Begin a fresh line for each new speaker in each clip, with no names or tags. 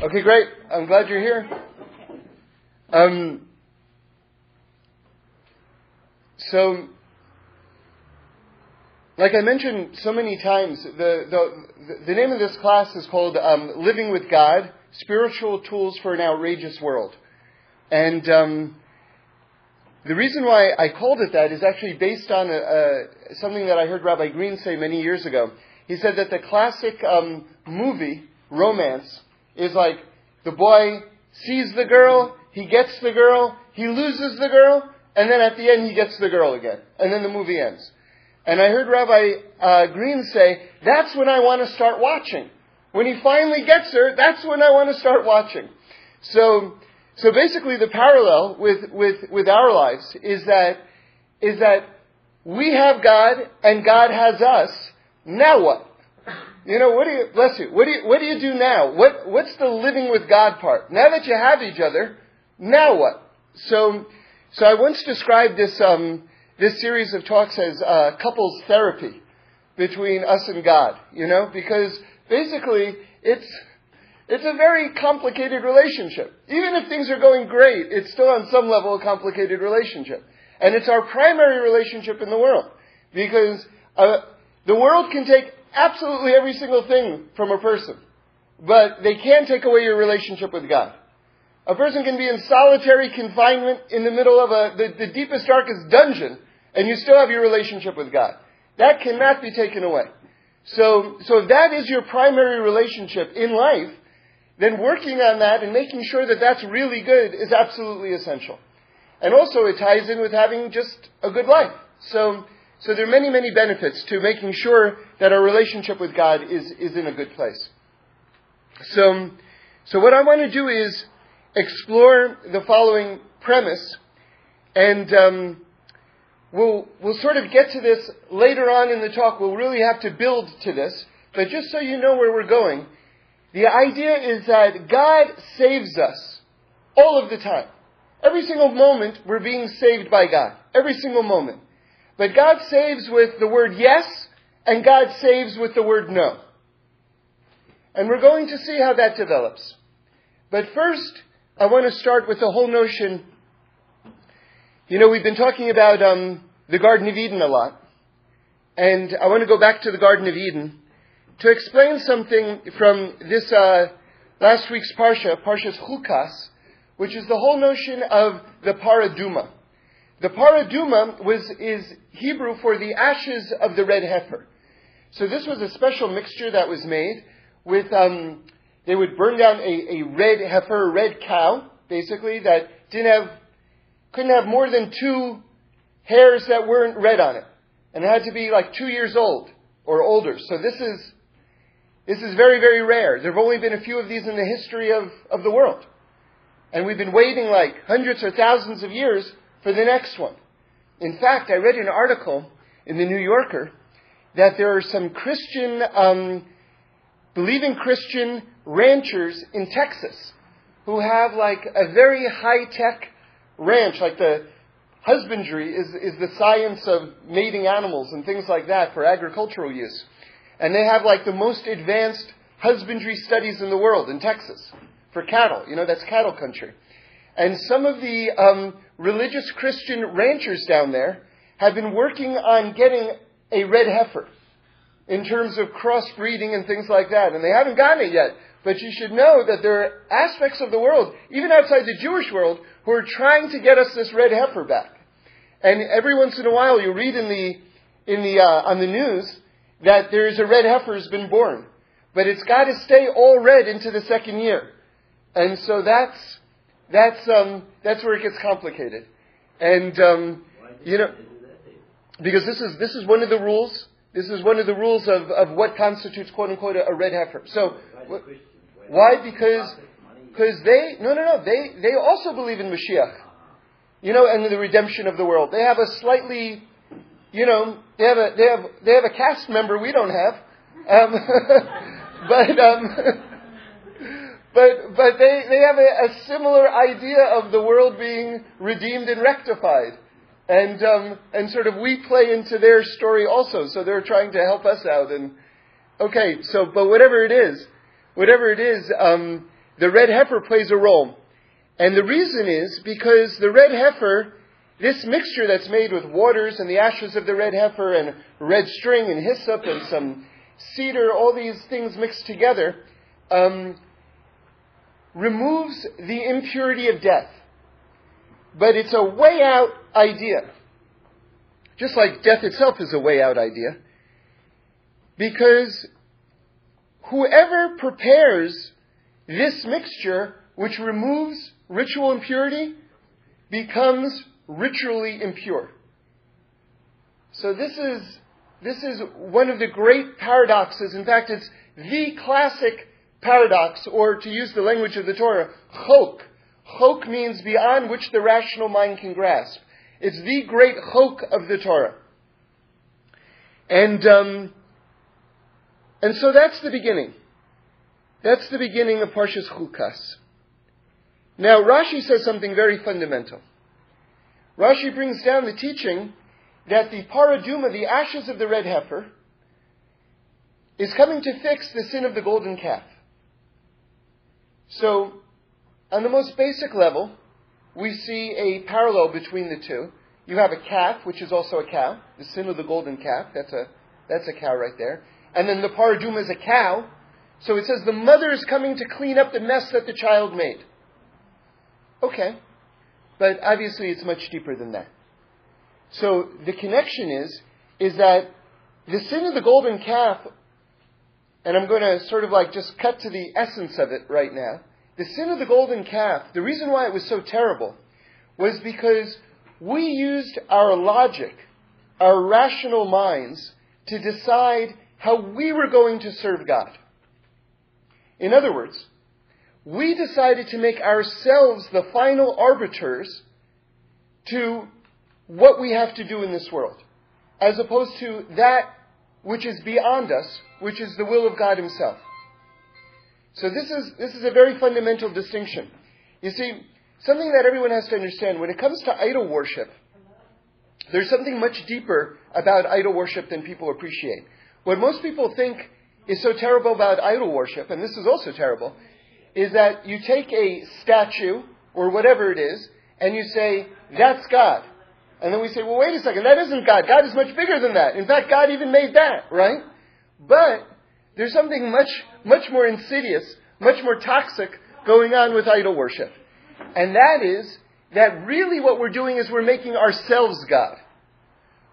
Okay, great. I'm glad you're here. Um, so, like I mentioned so many times, the, the, the name of this class is called um, Living with God Spiritual Tools for an Outrageous World. And um, the reason why I called it that is actually based on a, a, something that I heard Rabbi Green say many years ago. He said that the classic um, movie, romance, is like the boy sees the girl, he gets the girl, he loses the girl, and then at the end he gets the girl again. And then the movie ends. And I heard Rabbi uh, Green say, that's when I want to start watching. When he finally gets her, that's when I want to start watching. So, so basically the parallel with, with, with our lives is that, is that we have God and God has us. Now what? You know, what do you, bless you, what do you, what do you do now? What, what's the living with God part? Now that you have each other, now what? So, so I once described this, um, this series of talks as uh, couples therapy between us and God, you know, because basically it's, it's a very complicated relationship. Even if things are going great, it's still on some level a complicated relationship. And it's our primary relationship in the world. Because uh, the world can take absolutely every single thing from a person, but they can't take away your relationship with God. A person can be in solitary confinement in the middle of a, the, the deepest, darkest dungeon, and you still have your relationship with God. That cannot be taken away. So, so if that is your primary relationship in life, then working on that and making sure that that's really good is absolutely essential. And also it ties in with having just a good life. So, so there are many, many benefits to making sure that our relationship with God is, is in a good place. So, so what I want to do is explore the following premise, and um, we'll, we'll sort of get to this later on in the talk. We'll really have to build to this, but just so you know where we're going, the idea is that God saves us all of the time. Every single moment, we're being saved by God. Every single moment. But God saves with the word yes, and God saves with the word no. And we're going to see how that develops. But first, I want to start with the whole notion. You know, we've been talking about um, the Garden of Eden a lot. And I want to go back to the Garden of Eden to explain something from this uh, last week's Parsha, Parshas Chukas, which is the whole notion of the paraduma. The paraduma was, is Hebrew for the ashes of the red heifer. So this was a special mixture that was made with, um, they would burn down a, a red heifer, a red cow, basically, that didn't have, couldn't have more than two hairs that weren't red on it. And it had to be like two years old or older. So this is, this is very, very rare. There have only been a few of these in the history of, of the world. And we've been waiting like hundreds or thousands of years for the next one. In fact, I read an article in the New Yorker that there are some Christian, um, believing Christian ranchers in Texas who have like a very high tech ranch, like the husbandry is, is the science of mating animals and things like that for agricultural use. And they have like the most advanced husbandry studies in the world in Texas for cattle. You know, that's cattle country. And some of the um, religious Christian ranchers down there have been working on getting a red heifer in terms of crossbreeding and things like that. And they haven't gotten it yet. But you should know that there are aspects of the world, even outside the Jewish world, who are trying to get us this red heifer back. And every once in a while, you read in the in the uh, on the news that there's a red heifer has been born, but it's got to stay all red into the second year, and so that's that's um, that's where it gets complicated, and um, you know because this is this is one of the rules. This is one of the rules of, of what constitutes quote unquote a, a red heifer. So why? Because because they no no no they they also believe in Mashiach, you know, and the redemption of the world. They have a slightly, you know, they have a they have they have a cast member we don't have, um, but um, but but they they have a, a, similar idea of the world being redeemed and rectified. And um, and sort of we play into their story also, so they're trying to help us out. And okay, so but whatever it is, whatever it is, um, the red heifer plays a role. And the reason is because the red heifer, this mixture that's made with waters and the ashes of the red heifer and red string and hyssop and some cedar, all these things mixed together, um, removes the impurity of death. But it's a way out idea. Just like death itself is a way out idea. Because whoever prepares this mixture, which removes ritual impurity, becomes ritually impure. So this is, this is one of the great paradoxes. In fact, it's the classic paradox, or to use the language of the Torah, chok. Chok means beyond which the rational mind can grasp. It's the great chok of the Torah. And, um, and so that's the beginning. That's the beginning of Parshas Chukas. Now, Rashi says something very fundamental. Rashi brings down the teaching that the paraduma, the ashes of the red heifer, is coming to fix the sin of the golden calf. So, on the most basic level, we see a parallel between the two. You have a calf, which is also a cow, the sin of the golden calf. That's a that's a cow right there. And then the paraduma is a cow. So it says the mother is coming to clean up the mess that the child made. Okay. But obviously it's much deeper than that. So the connection is, is that the sin of the golden calf, and I'm going to sort of like just cut to the essence of it right now. The sin of the golden calf, the reason why it was so terrible was because we used our logic, our rational minds, to decide how we were going to serve God. In other words, we decided to make ourselves the final arbiters to what we have to do in this world, as opposed to that which is beyond us, which is the will of God Himself. So this is, this is a very fundamental distinction. You see, something that everyone has to understand, when it comes to idol worship, there's something much deeper about idol worship than people appreciate. What most people think is so terrible about idol worship, and this is also terrible, is that you take a statue or whatever it is, and you say, that's God. And then we say, well, wait a second, that isn't God. God is much bigger than that. In fact, God even made that, right? But there's something much, much more insidious, much more toxic going on with idol worship. And that is that really what we're doing is we're making ourselves God.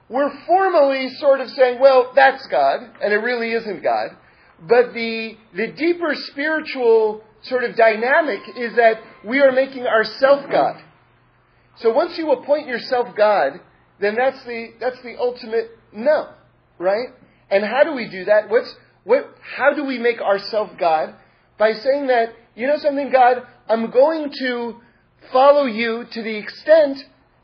We're formally sort of saying, well, that's God, and it really isn't God. But the, the deeper spiritual sort of dynamic is that we are making ourselves God. So once you appoint yourself God, then that's the, that's the ultimate no, right? And how do we do that? What's, what, how do we make ourselves God? By saying that, you know something, God, I'm going to follow you to the extent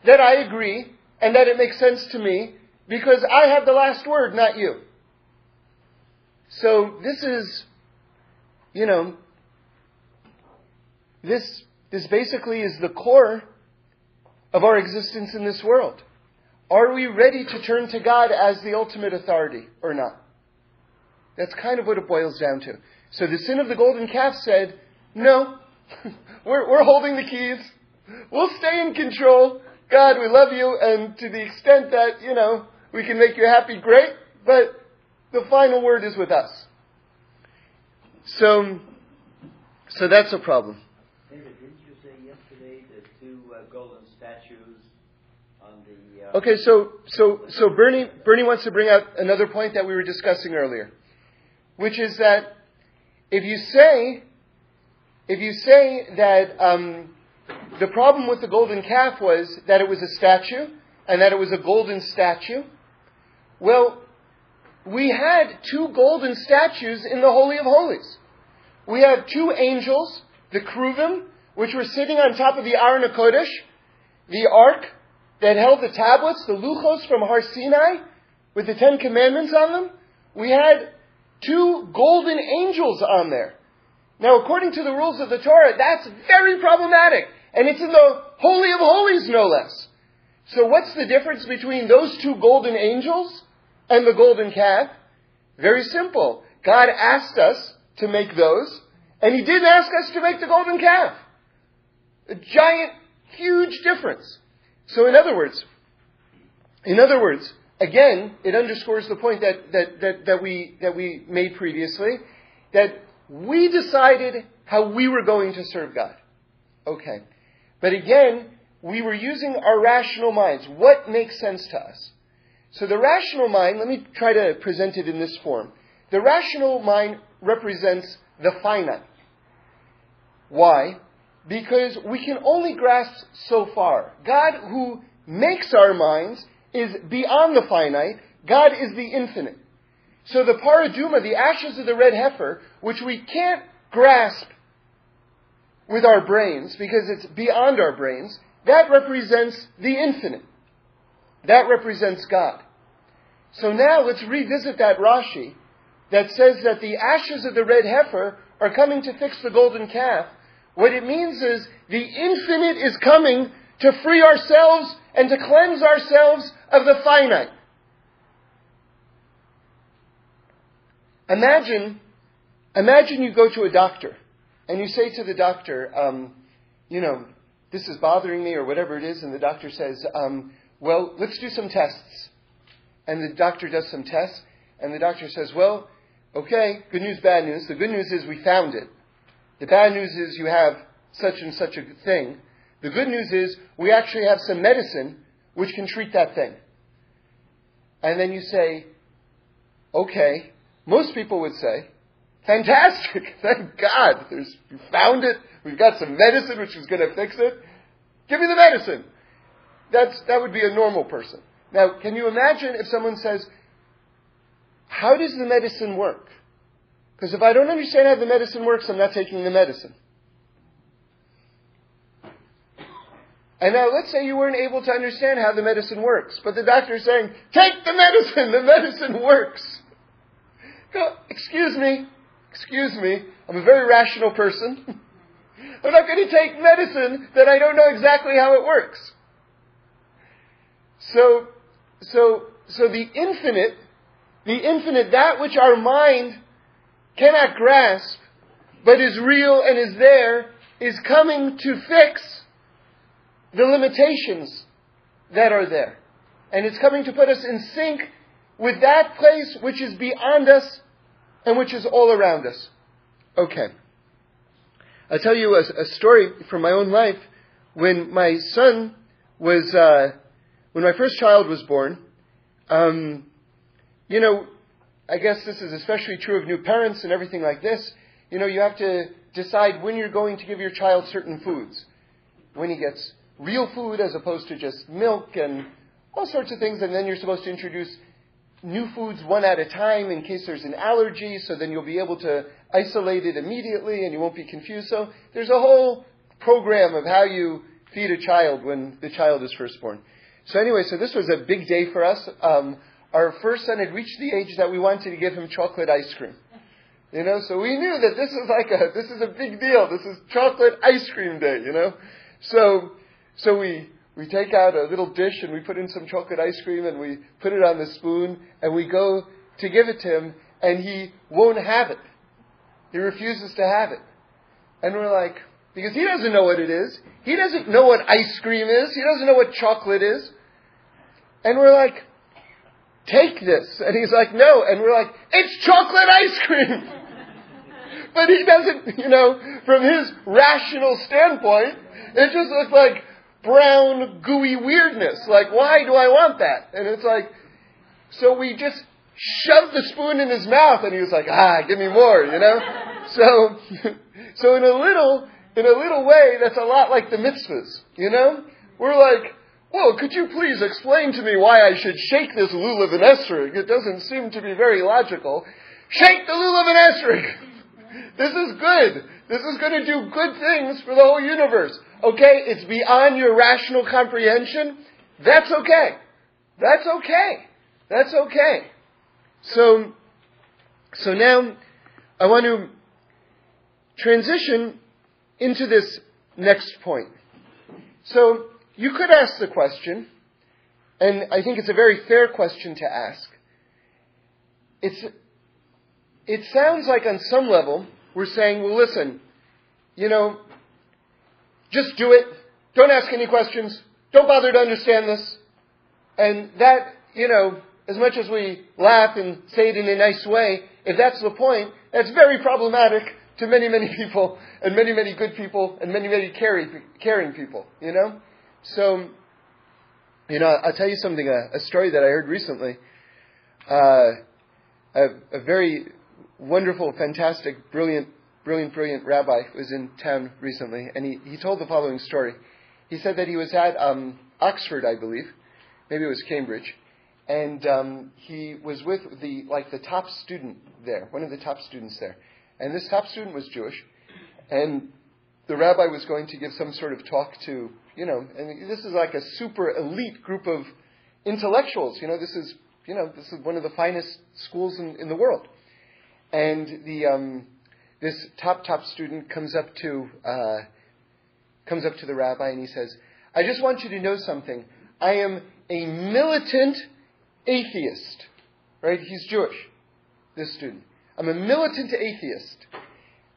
that I agree and that it makes sense to me because I have the last word, not you. So this is, you know, this, this basically is the core of our existence in this world. Are we ready to turn to God as the ultimate authority or not? That's kind of what it boils down to. So the sin of the golden calf said, no, we're, we're holding the keys. We'll stay in control. God, we love you, and to the extent that, you know, we can make you happy, great, but the final word is with us. So, so that's a problem.
David, didn't you say yesterday the two uh, golden statues on the? Uh,
Okay, so so so Bernie Bernie wants to bring out another point that we were discussing earlier, which is that if you say if you say that um, the problem with the golden calf was that it was a statue and that it was a golden statue, well, we had two golden statues in the Holy of Holies. We have two angels, the Kruvim, which were sitting on top of the Aron HaKodesh, the ark that held the tablets, the Luchos from Har Sinai, with the Ten Commandments on them. We had two golden angels on there. Now, according to the rules of the Torah, that's very problematic. And it's in the Holy of Holies, no less. So what's the difference between those two golden angels and the golden calf? Very simple. God asked us to make those, And he didn't ask us to make the golden calf. A giant, huge difference. So in other words, in other words, again, it underscores the point that, that, that, that, we, that we made previously, that we decided how we were going to serve God. Okay. But again, we were using our rational minds. What makes sense to us? So the rational mind, let me try to present it in this form. The rational mind represents the finite. Why? Because we can only grasp so far. God, who makes our minds, is beyond the finite. God is the infinite. So the paraduma, the ashes of the red heifer, which we can't grasp with our brains because it's beyond our brains, that represents the infinite. That represents God. So now let's revisit that Rashi that says that the ashes of the red heifer are coming to fix the golden calf. What it means is the infinite is coming to free ourselves and to cleanse ourselves of the finite. Imagine, imagine you go to a doctor and you say to the doctor, um, you know, this is bothering me or whatever it is, and the doctor says, um, well, let's do some tests. And the doctor does some tests, and the doctor says, well, okay, good news, bad news. The good news is we found it. The bad news is you have such and such a thing. The good news is we actually have some medicine which can treat that thing. And then you say, okay, most people would say, fantastic, thank God, There's, we found it, we've got some medicine which is going to fix it. Give me the medicine. That's, that would be a normal person. Now, can you imagine if someone says, how does the medicine work? Because if I don't understand how the medicine works, I'm not taking the medicine. And now let's say you weren't able to understand how the medicine works, but the doctor is saying, take the medicine, the medicine works. Go, excuse me, excuse me, I'm a very rational person. I'm not going to take medicine that I don't know exactly how it works. So, so, so the infinite, the infinite, that which our mind cannot grasp, but is real and is there, is coming to fix the limitations that are there. And it's coming to put us in sync with that place which is beyond us and which is all around us. Okay. I'll tell you a, a story from my own life. When my son was, uh, when my first child was born, um, you know, I guess this is especially true of new parents and everything like this. You know, you have to decide when you're going to give your child certain foods. When he gets real food as opposed to just milk and all sorts of things. And then you're supposed to introduce new foods one at a time in case there's an allergy, so then you'll be able to isolate it immediately and you won't be confused. So there's a whole program of how you feed a child when the child is first born. So anyway, so this was a big day for us. Um, our first son had reached the age that we wanted to give him chocolate ice cream. You know, so we knew that this is like a, this is a big deal. This is chocolate ice cream day, you know. So so we, we take out a little dish and we put in some chocolate ice cream and we put it on the spoon and we go to give it to him and he won't have it. He refuses to have it. And we're like, because he doesn't know what it is. He doesn't know what ice cream is. He doesn't know what chocolate is. And we're like, take this. And he's like, no. And we're like, it's chocolate ice cream. but he doesn't, you know, from his rational standpoint, it just looks like brown, gooey weirdness. Like, why do I want that? And it's like, so we just shoved the spoon in his mouth and he was like, ah, give me more, you know? So, so in a little, in a little way, that's a lot like the mitzvahs, you know? We're like, well, could you please explain to me why I should shake this lulav and esrog? It doesn't seem to be very logical. Shake the lulav and esrog! This is good. This is going to do good things for the whole universe okay, it's beyond your rational comprehension, that's okay. That's okay. That's okay. So, so now I want to transition into this next point. So you could ask the question, and I think it's a very fair question to ask. It's, it sounds like on some level we're saying, well, listen, you know, just do it. Don't ask any questions. Don't bother to understand this. And that, you know, as much as we laugh and say it in a nice way, if that's the point, that's very problematic to many, many people, and many, many good people, and many, many caring, caring people, you know? So, you know, I'll tell you something, a, a story that I heard recently. Uh, a, a very wonderful, fantastic, brilliant, brilliant, brilliant rabbi was in town recently, and he, he told the following story. He said that he was at um, Oxford, I believe, maybe it was Cambridge, and um, he was with the like the top student there, one of the top students there, and this top student was Jewish, and the rabbi was going to give some sort of talk to you know, and this is like a super elite group of intellectuals. You know, this is you know this is one of the finest schools in, in the world, and the um, this top top student comes up to uh, comes up to the rabbi and he says, "I just want you to know something. I am a militant atheist." Right? He's Jewish. This student. I'm a militant atheist.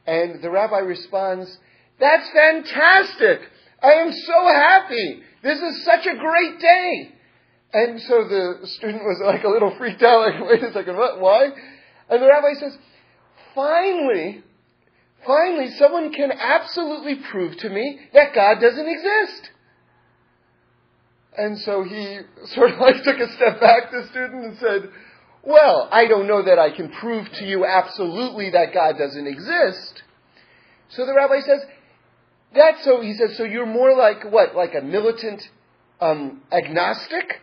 And the rabbi responds, That's fantastic! I am so happy! This is such a great day! And so the student was like a little freaked out, like, wait a second, what? Why? And the rabbi says, finally, finally, someone can absolutely prove to me that God doesn't exist. And so he sort of like took a step back, the student, and said, well, I don't know that I can prove to you absolutely that God doesn't exist. So the rabbi says, that's so, he says, so you're more like what? Like a militant um, agnostic?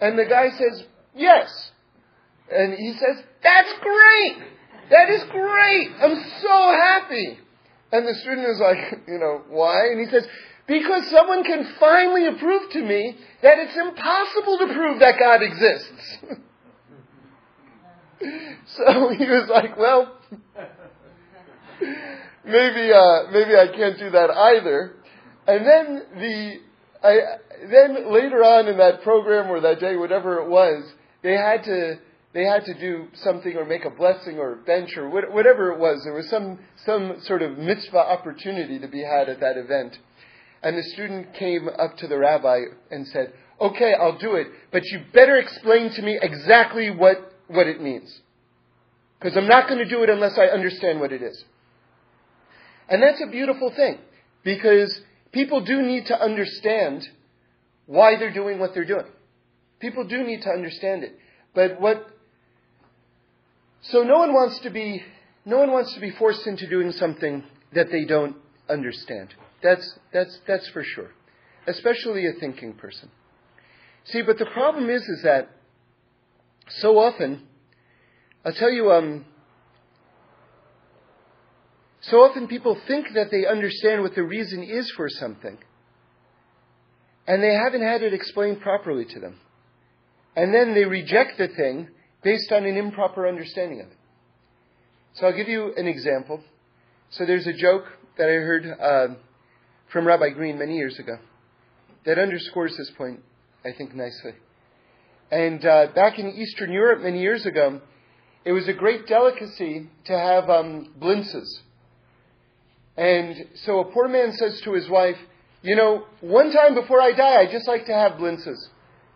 And the guy says, yes. And he says, that's great! That is great! I'm so happy! And the student is like, you know, why? And he says, because someone can finally prove to me that it's impossible to prove that God exists. so he was like, well, maybe, uh, maybe I can't do that either. And then the, I, then later on in that program or that day, whatever it was, they had to, they had to do something or make a blessing or bench or whatever it was. There was some, some sort of mitzvah opportunity to be had at that event. And the student came up to the rabbi and said, okay, I'll do it, but you better explain to me exactly what, what it means. Because I'm not going to do it unless I understand what it is. And that's a beautiful thing, because people do need to understand why they're doing what they're doing. People do need to understand it. But what, so no one wants to be, no one wants to be forced into doing something that they don't understand. That's, that's, that's for sure. Especially a thinking person. See, but the problem is, is that so often, I'll tell you, um, so often people think that they understand what the reason is for something, and they haven't had it explained properly to them. And then they reject the thing based on an improper understanding of it. So I'll give you an example. So there's a joke that I heard uh, from Rabbi Green many years ago that underscores this point, I think, nicely. And uh, back in Eastern Europe many years ago, it was a great delicacy to have um, blintzes. And so a poor man says to his wife, You know, one time before I die, I'd just like to have blintzes.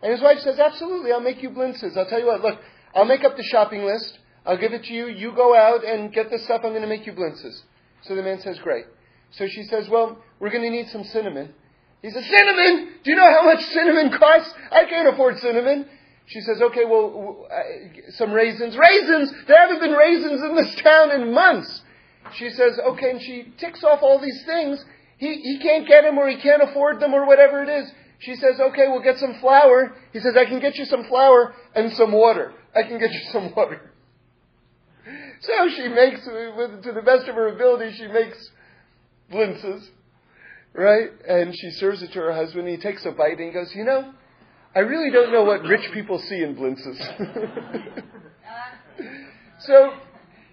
And his wife says, Absolutely, I'll make you blintzes. I'll tell you what, look, I'll make up the shopping list. I'll give it to you. You go out and get the stuff. I'm going to make you blintzes. So the man says, Great. So she says, Well, we're going to need some cinnamon. He says, Cinnamon? Do you know how much cinnamon costs? I can't afford cinnamon. She says, Okay, well, some raisins. Raisins! There haven't been raisins in this town in months. She says, Okay, and she ticks off all these things. He, he can't get them or he can't afford them or whatever it is. She says, Okay, we'll get some flour. He says, I can get you some flour and some water. I can get you some water. So she makes, with, to the best of her ability, she makes blintzes, right? And she serves it to her husband. He takes a bite and goes, You know, I really don't know what rich people see in blintzes. so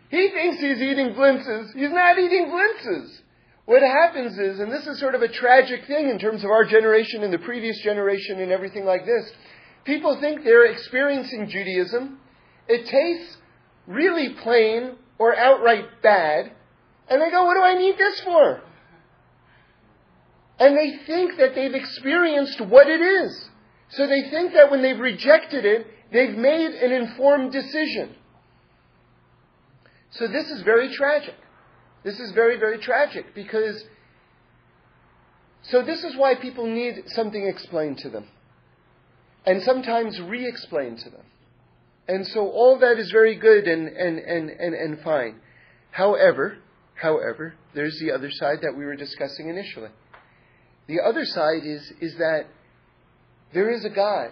he thinks he's eating blintzes. He's not eating blintzes. What happens is, and this is sort of a tragic thing in terms of our generation and the previous generation and everything like this, people think they're experiencing Judaism. It tastes really plain, or outright bad, and they go, what do I need this for? And they think that they've experienced what it is. So they think that when they've rejected it, they've made an informed decision. So this is very tragic. This is very, very tragic because, so this is why people need something explained to them. And sometimes re explain to them. And so all that is very good and, and, and, and, and fine. However, however, there's the other side that we were discussing initially. The other side is, is that there is a God,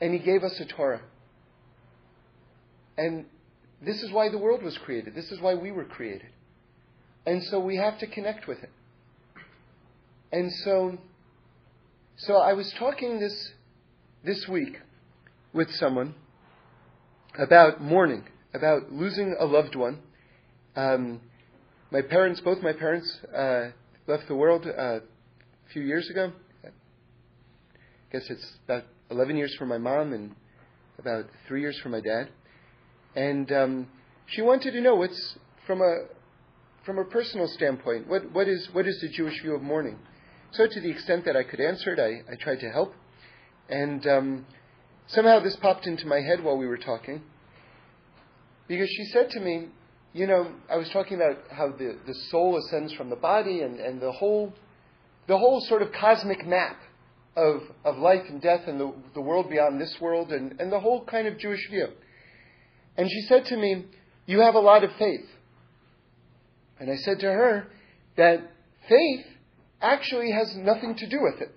and He gave us a Torah. And this is why the world was created. This is why we were created. And so we have to connect with it. And so, so I was talking this, this week with someone about mourning, about losing a loved one. Um, my parents, both my parents, uh, left the world uh, a few years ago. I guess it's about 11 years for my mom and about three years for my dad. And um, she wanted to know what's from a from a personal standpoint, what, what is what is the Jewish view of mourning? So, to the extent that I could answer it, I, I tried to help. And um, somehow this popped into my head while we were talking, because she said to me, you know, I was talking about how the, the soul ascends from the body and, and the whole the whole sort of cosmic map of, of life and death and the, the world beyond this world and, and the whole kind of Jewish view. And she said to me, You have a lot of faith. And I said to her that faith actually has nothing to do with it.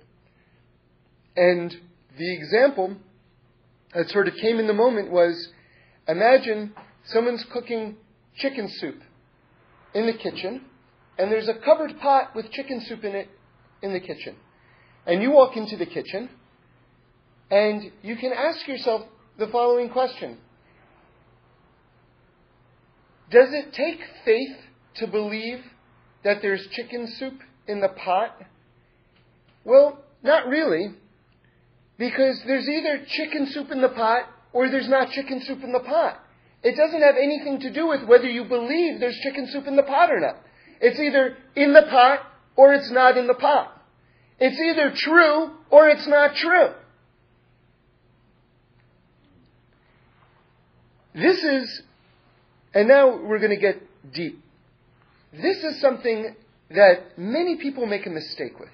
And the example that sort of came in the moment was imagine someone's cooking chicken soup in the kitchen, and there's a covered pot with chicken soup in it in the kitchen. And you walk into the kitchen, and you can ask yourself the following question Does it take faith to believe that there's chicken soup in the pot? Well, not really, because there's either chicken soup in the pot or there's not chicken soup in the pot. It doesn't have anything to do with whether you believe there's chicken soup in the pot or not. It's either in the pot or it's not in the pot. It's either true or it's not true. This is, and now we're going to get deep. This is something that many people make a mistake with.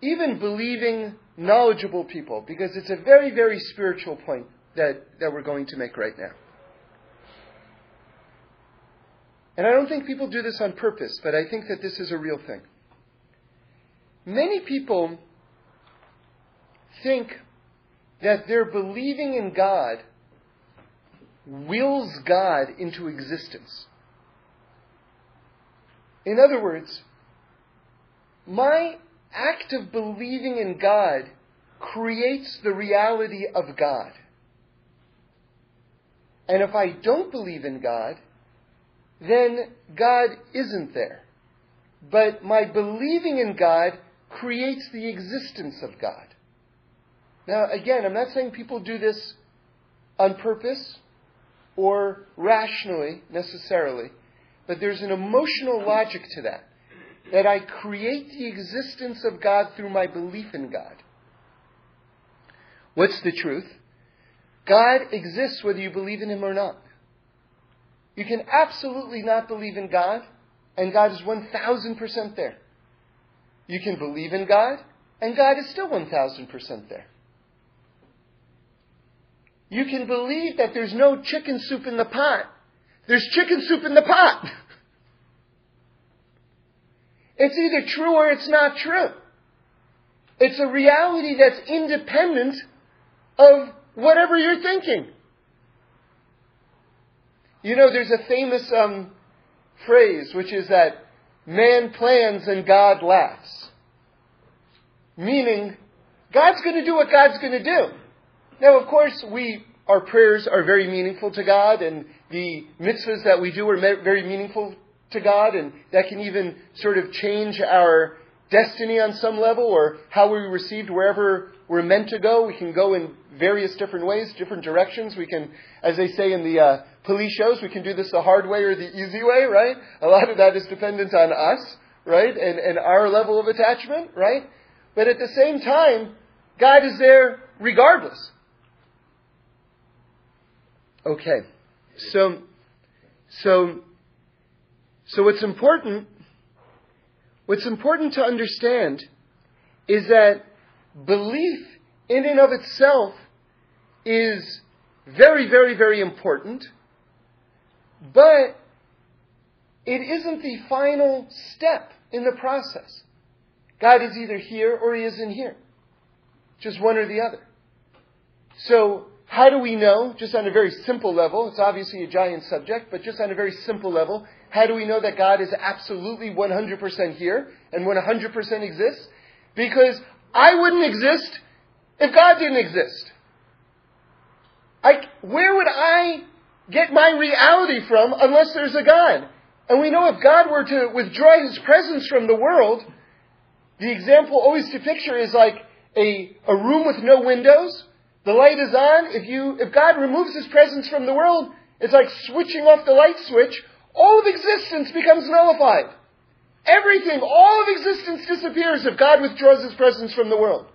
Even believing, knowledgeable people, because it's a very, very spiritual point that, that we're going to make right now. And I don't think people do this on purpose, but I think that this is a real thing. Many people think that their believing in God wills God into existence. In other words, my act of believing in God creates the reality of God. And if I don't believe in God, then God isn't there. But my believing in God creates the existence of God. Now, again, I'm not saying people do this on purpose or rationally necessarily, but there's an emotional logic to that. That I create the existence of God through my belief in God. What's the truth? God exists whether you believe in Him or not. You can absolutely not believe in God, and God is 1000% there. You can believe in God, and God is still 1000% there. You can believe that there's no chicken soup in the pot. There's chicken soup in the pot. It's either true or it's not true. It's a reality that's independent of whatever you're thinking. You know, there's a famous um, phrase which is that man plans and God laughs. Meaning, God's going to do what God's going to do. Now, of course, we our prayers are very meaningful to God, and the mitzvahs that we do are very meaningful to God, and that can even sort of change our destiny on some level, or how we received wherever we're meant to go. We can go in various different ways, different directions. We can, as they say in the uh, police shows, we can do this the hard way or the easy way, right? A lot of that is dependent on us, right? And, and our level of attachment, right? But at the same time, God is there regardless. Okay. So, so, so what's important, what's important to understand is that belief in and of itself is very, very, very important, but it isn't the final step in the process. God is either here or he isn't here. Just one or the other. So, how do we know, just on a very simple level, it's obviously a giant subject, but just on a very simple level, how do we know that God is absolutely 100% here and 100% exists? Because I wouldn't exist if God didn't exist. I, where would I get my reality from unless there's a God? And we know if God were to withdraw his presence from the world, the example always to picture is like a, a room with no windows. The light is on. If you, if God removes his presence from the world, it's like switching off the light switch. All of existence becomes nullified. Everything, all of existence disappears if God withdraws his presence from the world.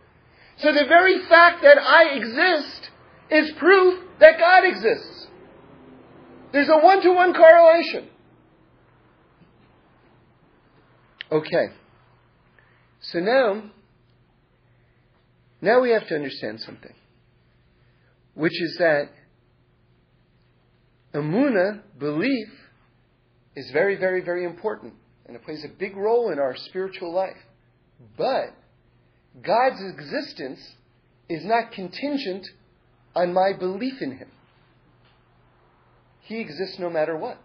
So the very fact that I exist is proof that God exists. There's a one to one correlation. Okay. So now, now we have to understand something, which is that Amuna, belief, is very, very, very important, and it plays a big role in our spiritual life. But God's existence is not contingent on my belief in Him. He exists no matter what.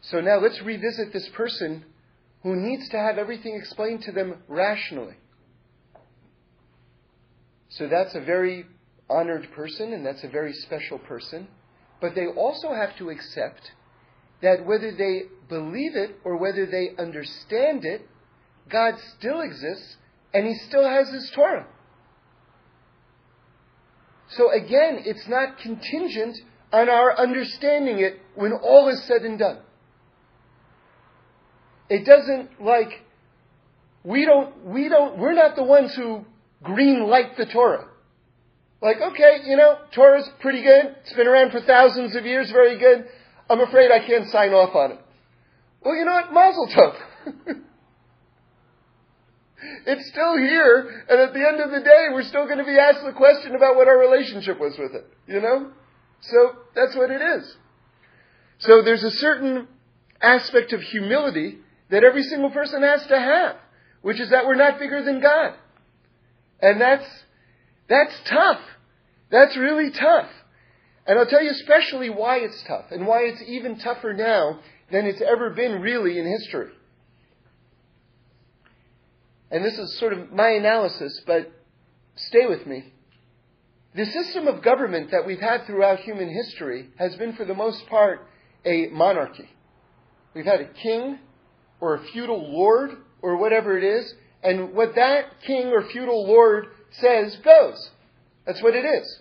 So now let's revisit this person who needs to have everything explained to them rationally. So that's a very honored person and that's a very special person. But they also have to accept that whether they believe it or whether they understand it, God still exists and He still has His Torah. So again, it's not contingent on our understanding it when all is said and done. It doesn't like we don't we don't we're not the ones who green light the Torah. Like, okay, you know, Torah's pretty good. It's been around for thousands of years, very good. I'm afraid I can't sign off on it. Well, you know what? Mazel tov. it's still here, and at the end of the day, we're still going to be asked the question about what our relationship was with it. You know? So that's what it is. So there's a certain aspect of humility that every single person has to have, which is that we're not bigger than God. And that's, that's tough. That's really tough. And I'll tell you especially why it's tough and why it's even tougher now than it's ever been really in history. And this is sort of my analysis, but stay with me. The system of government that we've had throughout human history has been, for the most part, a monarchy. We've had a king or a feudal lord or whatever it is, and what that king or feudal lord says goes. That's what it is.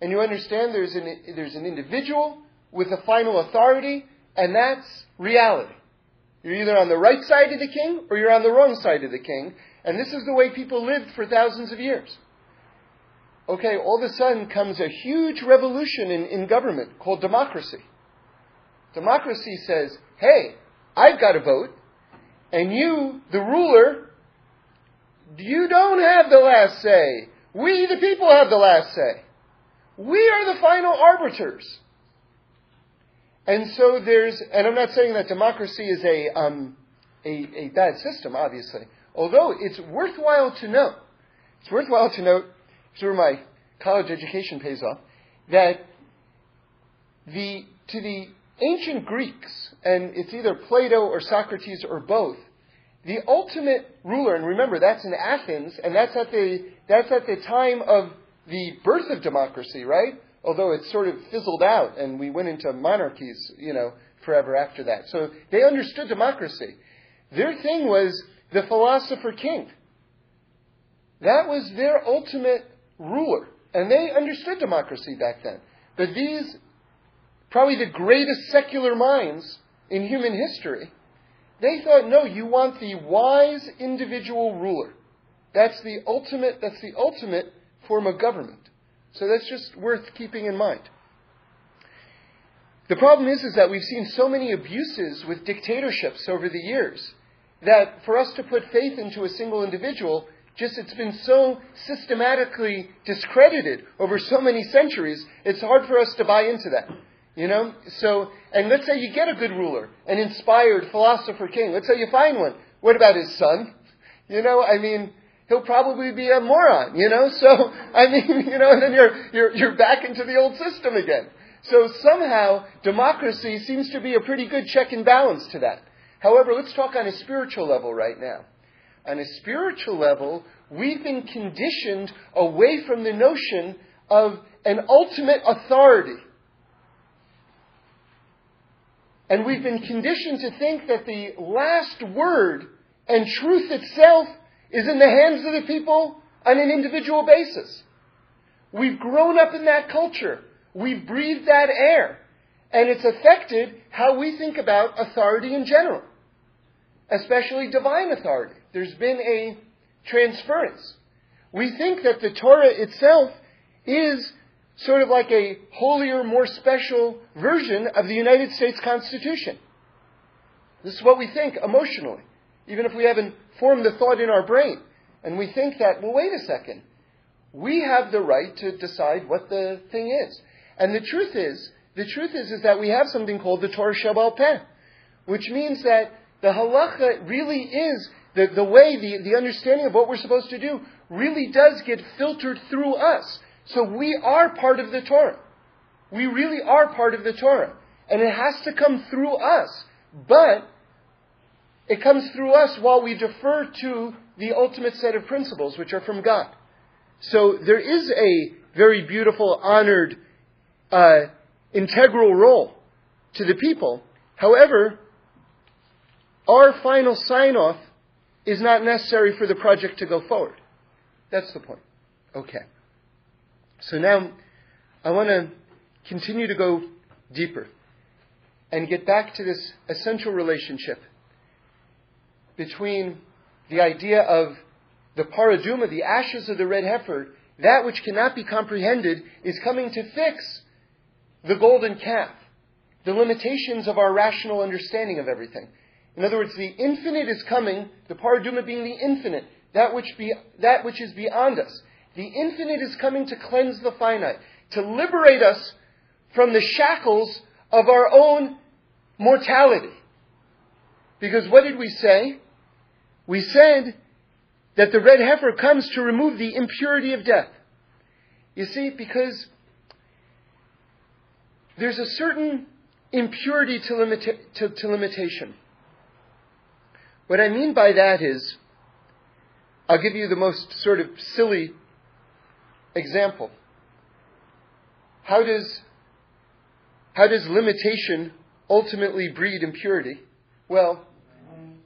And you understand there's an, there's an individual with a final authority, and that's reality. You're either on the right side of the king or you're on the wrong side of the king, and this is the way people lived for thousands of years okay, all of a sudden comes a huge revolution in, in government called democracy. Democracy says, hey, I've got a vote, and you, the ruler, you don't have the last say. We, the people, have the last say. We are the final arbiters. And so there's, and I'm not saying that democracy is a, um, a, a bad system, obviously. Although it's worthwhile to note, it's worthwhile to note through my college education pays off, that the, to the ancient Greeks, and it's either Plato or Socrates or both, the ultimate ruler, and remember that's in Athens, and that's at the, that's at the time of the birth of democracy, right? Although it sort of fizzled out and we went into monarchies, you know, forever after that. So they understood democracy. Their thing was the philosopher king. That was their ultimate ruler. And they understood democracy back then. But these, probably the greatest secular minds in human history, they thought, no, you want the wise individual ruler. That's the ultimate, that's the ultimate form of government. So that's just worth keeping in mind. The problem is, is that we've seen so many abuses with dictatorships over the years that for us to put faith into a single individual, just it's been so systematically discredited over so many centuries, it's hard for us to buy into that. You know? So, and let's say you get a good ruler, an inspired philosopher king. Let's say you find one. What about his son? You know, I mean, he'll probably be a moron, you know? So, I mean, you know, and then you're, you're, you're back into the old system again. So somehow, democracy seems to be a pretty good check and balance to that. However, let's talk on a spiritual level right now. On a spiritual level, we've been conditioned away from the notion of an ultimate authority and we've been conditioned to think that the last word and truth itself is in the hands of the people on an individual basis. We've grown up in that culture. We've breathed that air. And it's affected how we think about authority in general, especially divine authority. There's been a transference. We think that the Torah itself is sort of like a holier, more special version of the United States Constitution. This is what we think emotionally, even if we haven't formed the thought in our brain. And we think that, well, wait a second. We have the right to decide what the thing is. And the truth is, the truth is, is that we have something called the Torah Sheba'al Peh, which means that the halacha really is the, the way, the, the understanding of what we're supposed to do really does get filtered through us. So we are part of the Torah. We really are part of the Torah. And it has to come through us. But it comes through us while we defer to the ultimate set of principles, which are from God. So there is a very beautiful, honored, uh, integral role to the people. However, our final sign off is not necessary for the project to go forward. That's the point. Okay. So now I want to continue to go deeper and get back to this essential relationship between the idea of the parah adumah, the ashes of the red heifer, that which cannot be comprehended is coming to fix the golden calf, the limitations of our rational understanding of everything. In other words, the infinite is coming, the parah adumah being the infinite, that which, be, that which is beyond us. The infinite is coming to cleanse the finite, to liberate us from the shackles of our own mortality. Because what did we say? We said that the red heifer comes to remove the impurity of death. You see, because there's a certain impurity to, limita- to, to limitation. What I mean by that is, I'll give you the most sort of silly example. How does, how does limitation ultimately breed impurity? Well,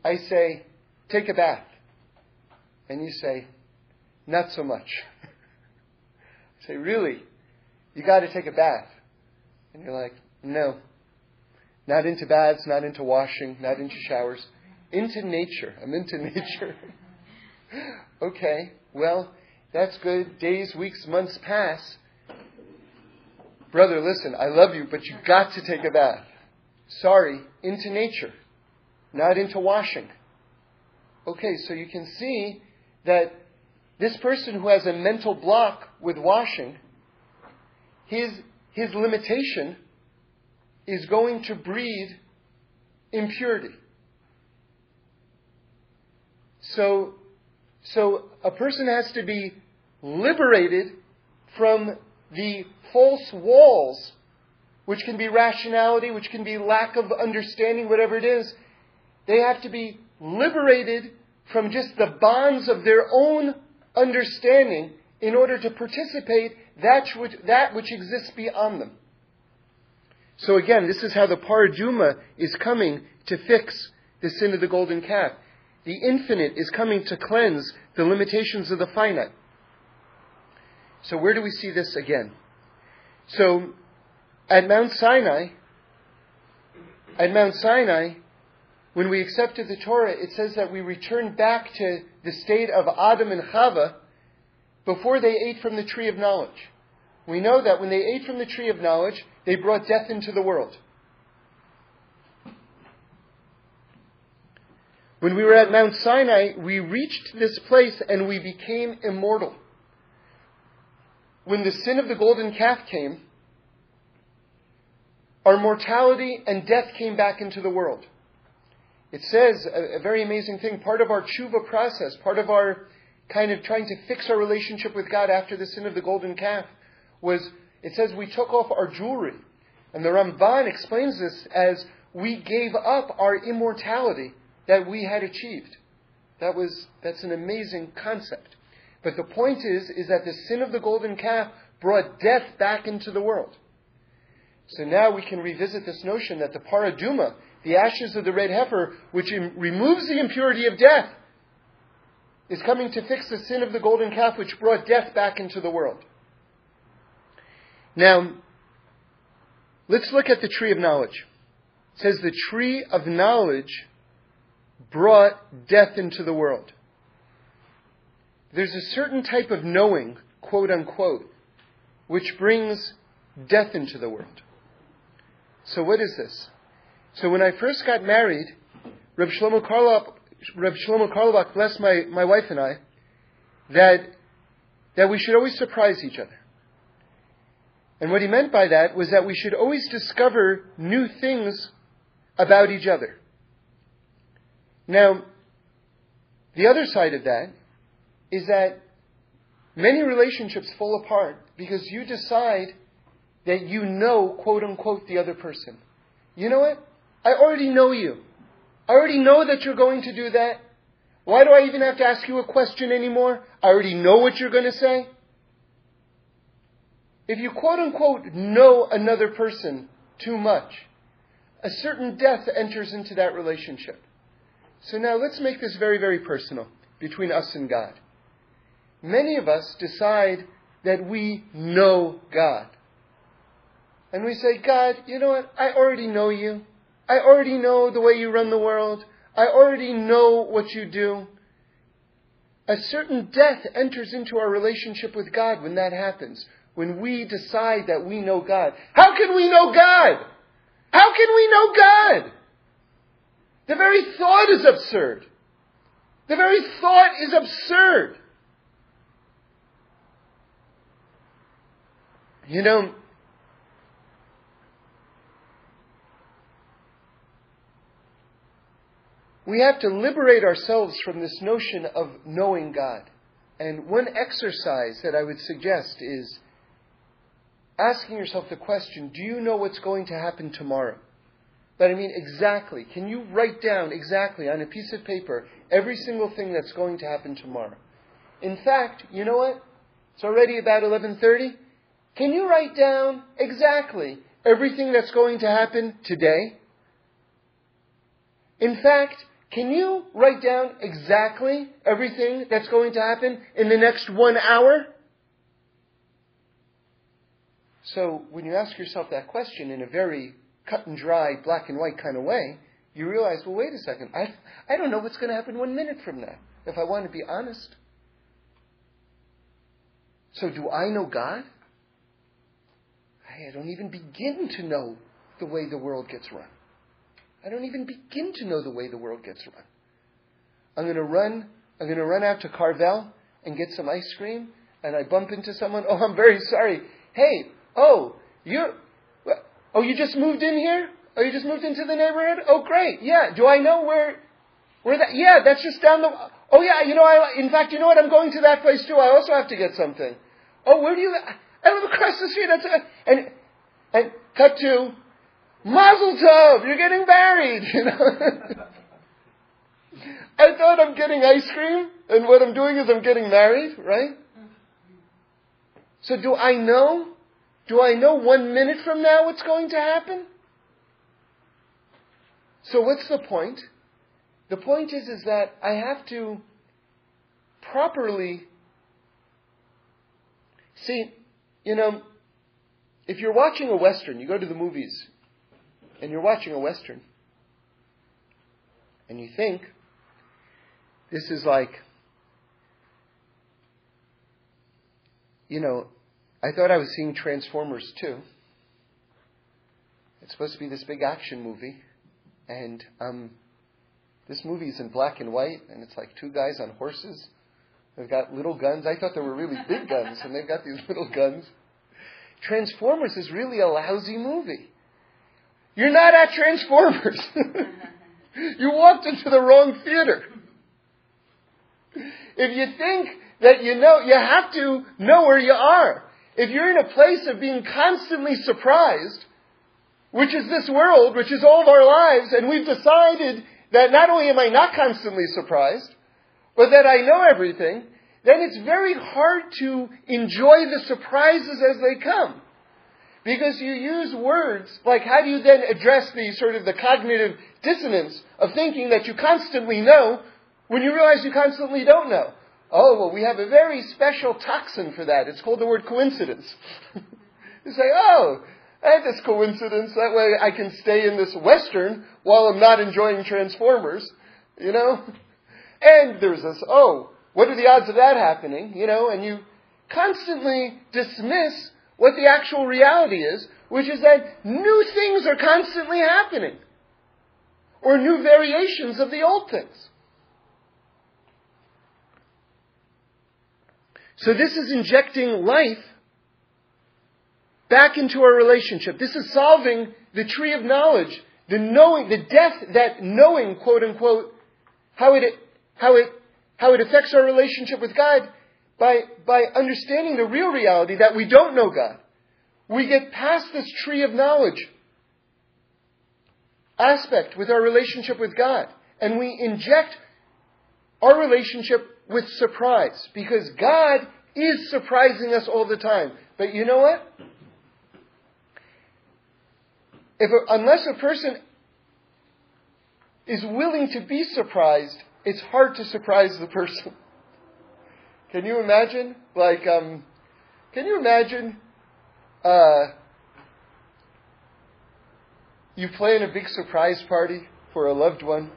I say, take a bath. And you say, not so much. I say, really? You got to take a bath. And you're like, no. Not into baths, not into washing, not into showers. Into nature. I'm into nature. okay, well, that's good. Days, weeks, months pass. Brother, listen, I love you, but you've got to take a bath. Sorry, into nature, not into washing. Okay, so you can see that this person who has a mental block with washing, his, his limitation is going to breed impurity. So, so a person has to be liberated from the false walls, which can be rationality, which can be lack of understanding, whatever it is. They have to be liberated from just the bonds of their own understanding in order to participate that which, that which exists beyond them. So again, this is how the parah adumah is coming to fix the sin of the golden calf. The infinite is coming to cleanse the limitations of the finite. So, where do we see this again? So, at Mount Sinai, at Mount Sinai, when we accepted the Torah, it says that we returned back to the state of Adam and Chava before they ate from the tree of knowledge. We know that when they ate from the tree of knowledge, they brought death into the world. When we were at Mount Sinai, we reached this place and we became immortal. When the sin of the golden calf came, our mortality and death came back into the world. It says a, a, very amazing thing. Part of our tshuva process, part of our kind of trying to fix our relationship with God after the sin of the golden calf, was it says we took off our jewelry. And the Ramban explains this as we gave up our immortality that we had achieved. That was, that's an amazing concept. But the point is, is that the sin of the golden calf brought death back into the world. So now we can revisit this notion that the parah adumah, the ashes of the red heifer, which removes the impurity of death, is coming to fix the sin of the golden calf, which brought death back into the world. Now, let's look at the tree of knowledge. It says the tree of knowledge brought death into the world. There's a certain type of knowing, quote unquote, which brings death into the world. So what is this? So when I first got married, Reb Shlomo Carlebach, Reb Shlomo blessed my, my wife and I that, that we should always surprise each other. And what he meant by that was that we should always discover new things about each other. Now, the other side of that is that many relationships fall apart because you decide that you know, quote unquote, the other person. You know what? I already know you. I already know that you're going to do that. Why do I even have to ask you a question anymore? I already know what you're going to say. If you quote unquote know another person too much, a certain death enters into that relationship. So now let's make this very, very personal between us and God. Many of us decide that we know God. And we say, God, you know what? I already know you. I already know the way you run the world. I already know what you do. A certain death enters into our relationship with God when that happens. When we decide that we know God. How can we know God? How can we know God? The very thought is absurd. The very thought is absurd. You know, we have to liberate ourselves from this notion of knowing God. And one exercise that I would suggest is asking yourself the question do you know what's going to happen tomorrow? But I mean exactly. Can you write down exactly on a piece of paper every single thing that's going to happen tomorrow? In fact, you know what? It's already about 11:30. Can you write down exactly everything that's going to happen today? In fact, can you write down exactly everything that's going to happen in the next one hour? So, when you ask yourself that question in a very cut and dry, black and white kind of way, you realize, well, wait a second, I, I don't know what's going to happen one minute from now, if I want to be honest. So, do I know God? I don't even begin to know the way the world gets run. I don't even begin to know the way the world gets run. I'm going to run. I'm going to run out to Carvel and get some ice cream, and I bump into someone. Oh, I'm very sorry. Hey, oh, you're. Oh, you just moved in here? Oh, you just moved into the neighborhood? Oh, great. Yeah. Do I know where? Where that? Yeah, that's just down the. Oh, yeah. You know, I. In fact, you know what? I'm going to that place too. I also have to get something. Oh, where do you? I live across the street. That's a, and and cut to Mazel tov, you're getting married, you know. I thought I'm getting ice cream, and what I'm doing is I'm getting married, right? So do I know? Do I know one minute from now what's going to happen? So what's the point? The point is, is that I have to properly see, you know, if you're watching a Western, you go to the movies, and you're watching a Western, and you think, this is like, you know, I thought I was seeing Transformers 2. It's supposed to be this big action movie, and um, this movie is in black and white, and it's like two guys on horses. They've got little guns. I thought they were really big guns, and they've got these little guns. Transformers is really a lousy movie. You're not at Transformers. you walked into the wrong theater. If you think that you know, you have to know where you are. If you're in a place of being constantly surprised, which is this world, which is all of our lives, and we've decided that not only am I not constantly surprised, but that I know everything, then it's very hard to enjoy the surprises as they come. Because you use words like how do you then address the sort of the cognitive dissonance of thinking that you constantly know when you realize you constantly don't know? Oh, well, we have a very special toxin for that. It's called the word coincidence. you say, oh, I this coincidence. That way I can stay in this Western while I'm not enjoying Transformers, you know? And there's this, oh, what are the odds of that happening? You know, and you constantly dismiss what the actual reality is, which is that new things are constantly happening. Or new variations of the old things. So this is injecting life back into our relationship. This is solving the tree of knowledge, the knowing, the death that knowing, quote unquote, how it, how it, how it affects our relationship with God by, by understanding the real reality that we don't know God. We get past this tree of knowledge aspect with our relationship with God, and we inject our relationship with surprise because God is surprising us all the time. But you know what? If a, unless a person is willing to be surprised, it's hard to surprise the person. Can you imagine? Like, um, can you imagine uh, you plan a big surprise party for a loved one,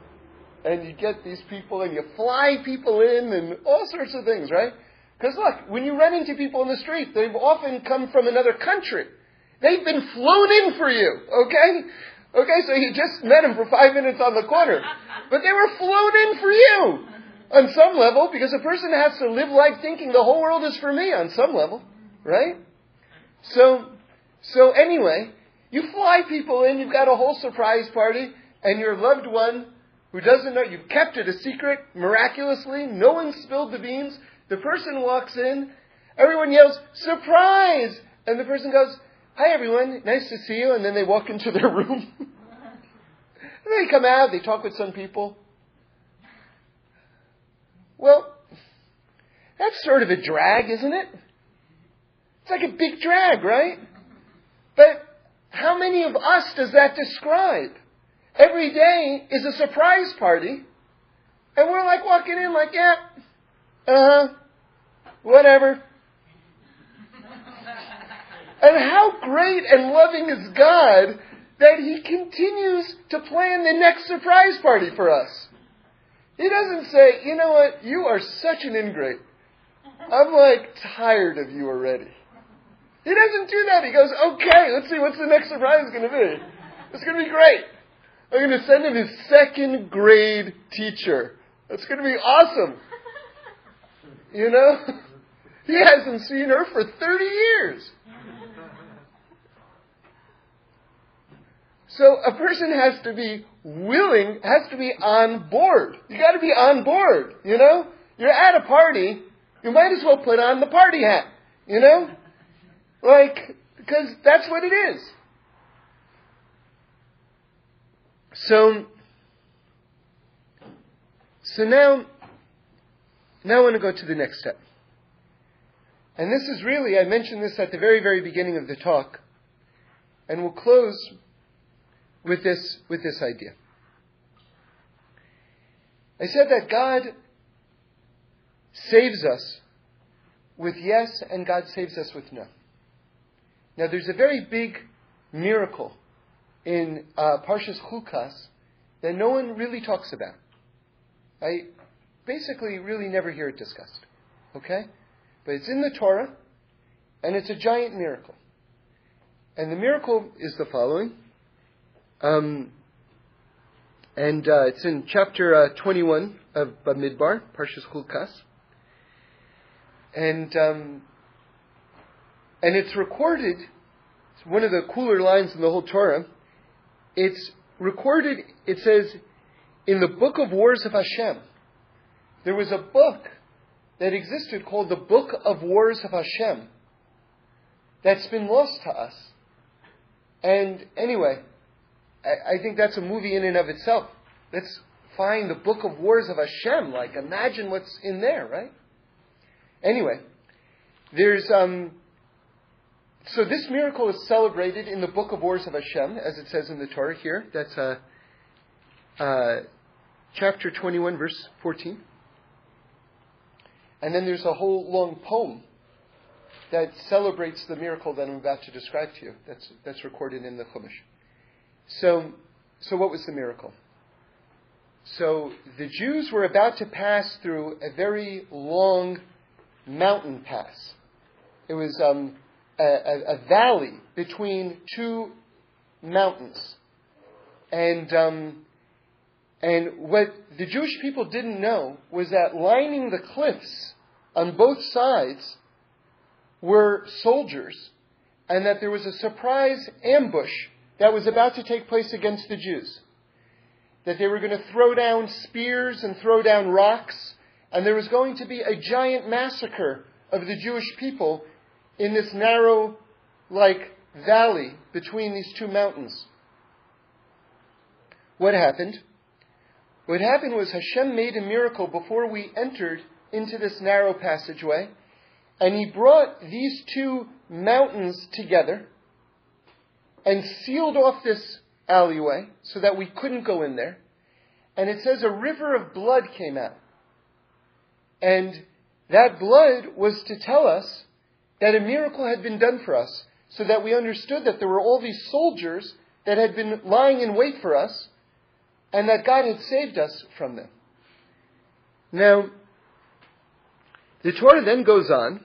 and you get these people and you fly people in and all sorts of things, right? Because look, when you run into people in the street, they've often come from another country. They've been flown in for you, okay? Okay, so you just met them for five minutes on the corner. But they were flown in for you on some level because a person has to live life thinking the whole world is for me on some level, right? So, so anyway, you fly people in, you've got a whole surprise party, and your loved one who doesn't know, you've kept it a secret miraculously, no one spilled the beans, the person walks in, everyone yells, surprise! And the person goes, hi everyone, nice to see you, and then they walk into their room. and they come out, they talk with some people. Well, that's sort of a drag, isn't it? It's like a big drag, right? But how many of us does that describe? Every day is a surprise party, and we're like walking in like, yeah, uh huh, whatever. and how great and loving is God that He continues to plan the next surprise party for us. He doesn't say, you know what, you are such an ingrate. I'm like tired of you already. He doesn't do that. He goes, okay, let's see what's the next surprise going to be. It's going to be great. I'm going to send him his second grade teacher. That's going to be awesome. You know? He hasn't seen her for 30 years. So a person has to be willing, has to be on board. You got to be on board, you know? You're at a party, you might as well put on the party hat, you know? Like, because that's what it is. So, so now, now I want to go to the next step. And this is really, I mentioned this at the very, very beginning of the talk, and we'll close with this, with this idea. I said that God saves us with yes, and God saves us with no. Now, there's a very big miracle in uh, Parshas Chukas that no one really talks about. I basically really never hear it discussed. Okay? But it's in the Torah, and it's a giant miracle. And the miracle is the following. Um, and uh, it's in chapter uh, 21 of Bamidbar, Parshas Chukas. And, um, and it's recorded, it's one of the cooler lines in the whole Torah. It's recorded, it says, in the book of wars of Hashem. There was a book that existed called the Book of Wars of Hashem that's been lost to us. And anyway, I, I think that's a movie in and of itself. Let's find the Book of Wars of Hashem. Like, imagine what's in there, right? Anyway, there's um, so this miracle is celebrated in the Book of Wars of Hashem, as it says in the Torah here. That's uh, uh, chapter 21, verse 14. And then there's a whole long poem that celebrates the miracle that I'm about to describe to you. That's, that's recorded in the Chumash. So, so what was the miracle? So the Jews were about to pass through a very long mountain pass. It was um, a, a, valley between two mountains. And, um, and what the Jewish people didn't know was that lining the cliffs on both sides were soldiers, and that there was a surprise ambush that was about to take place against the Jews. That they were going to throw down spears and throw down rocks, and there was going to be a giant massacre of the Jewish people in this narrow, like, valley between these two mountains. What happened? What happened was Hashem made a miracle before we entered into this narrow passageway, and he brought these two mountains together and sealed off this alleyway so that we couldn't go in there. And it says a river of blood came out. And that blood was to tell us that a miracle had been done for us, so that we understood that there were all these soldiers that had been lying in wait for us, and that God had saved us from them. Now, the Torah then goes on,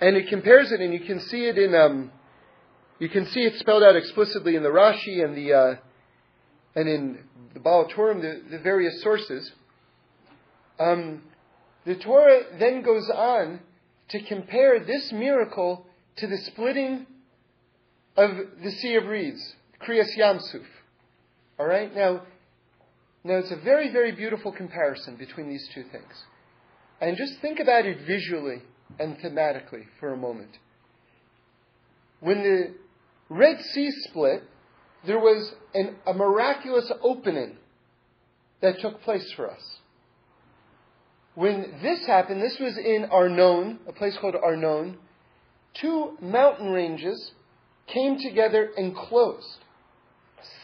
and it compares it, and you can see it in, um, you can see it spelled out explicitly in the Rashi and the, uh, and in the Baal Turim, the, the various sources. Um, the Torah then goes on to compare this miracle to the splitting of the Sea of Reeds, Kriyas Yam Suf. All right? Now, now it's a very, very beautiful comparison between these two things. And just think about it visually and thematically for a moment. When the Red Sea split, there was an, a miraculous opening that took place for us. When this happened, this was in Arnon, a place called Arnon, two mountain ranges came together and closed,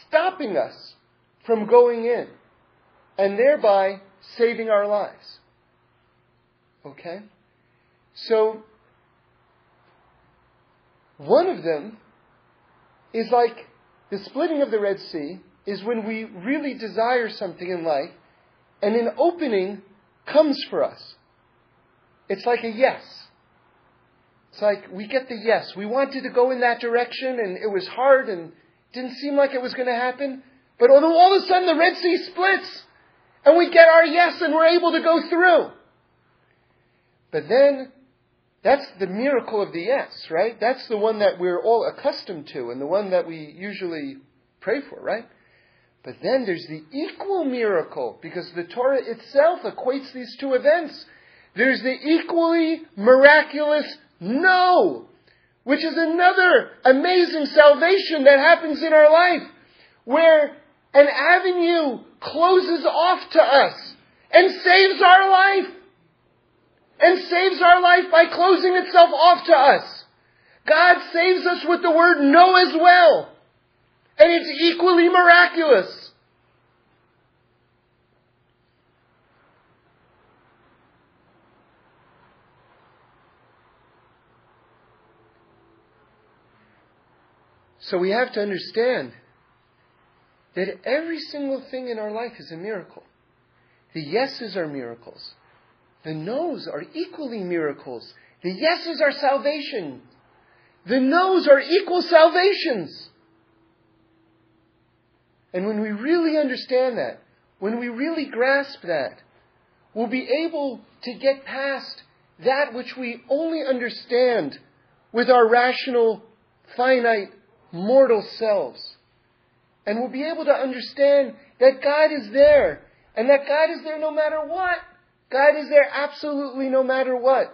stopping us from going in, and thereby saving our lives. Okay? So, one of them is like the splitting of the Red Sea is when we really desire something in life, and an opening comes for us. It's like a yes. It's like we get the yes. We wanted to go in that direction and it was hard and didn't seem like it was going to happen. But all of a sudden the Red Sea splits and we get our yes and we're able to go through. But then that's the miracle of the yes, right? That's the one that we're all accustomed to and the one that we usually pray for, right? But then there's the equal miracle, because the Torah itself equates these two events. There's the equally miraculous no, which is another amazing salvation that happens in our life, where an avenue closes off to us and saves our life. And saves our life by closing itself off to us. God saves us with the word no as well. And it's equally miraculous. So we have to understand that every single thing in our life is a miracle. The yeses are miracles. The no's are equally miracles. The yeses are salvation. The no's are equal salvations. And when we really understand that, when we really grasp that, we'll be able to get past that which we only understand with our rational, finite, mortal selves. And we'll be able to understand that God is there, and that God is there no matter what. God is there absolutely no matter what.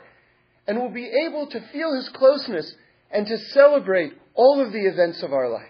And we'll be able to feel His closeness and to celebrate all of the events of our life.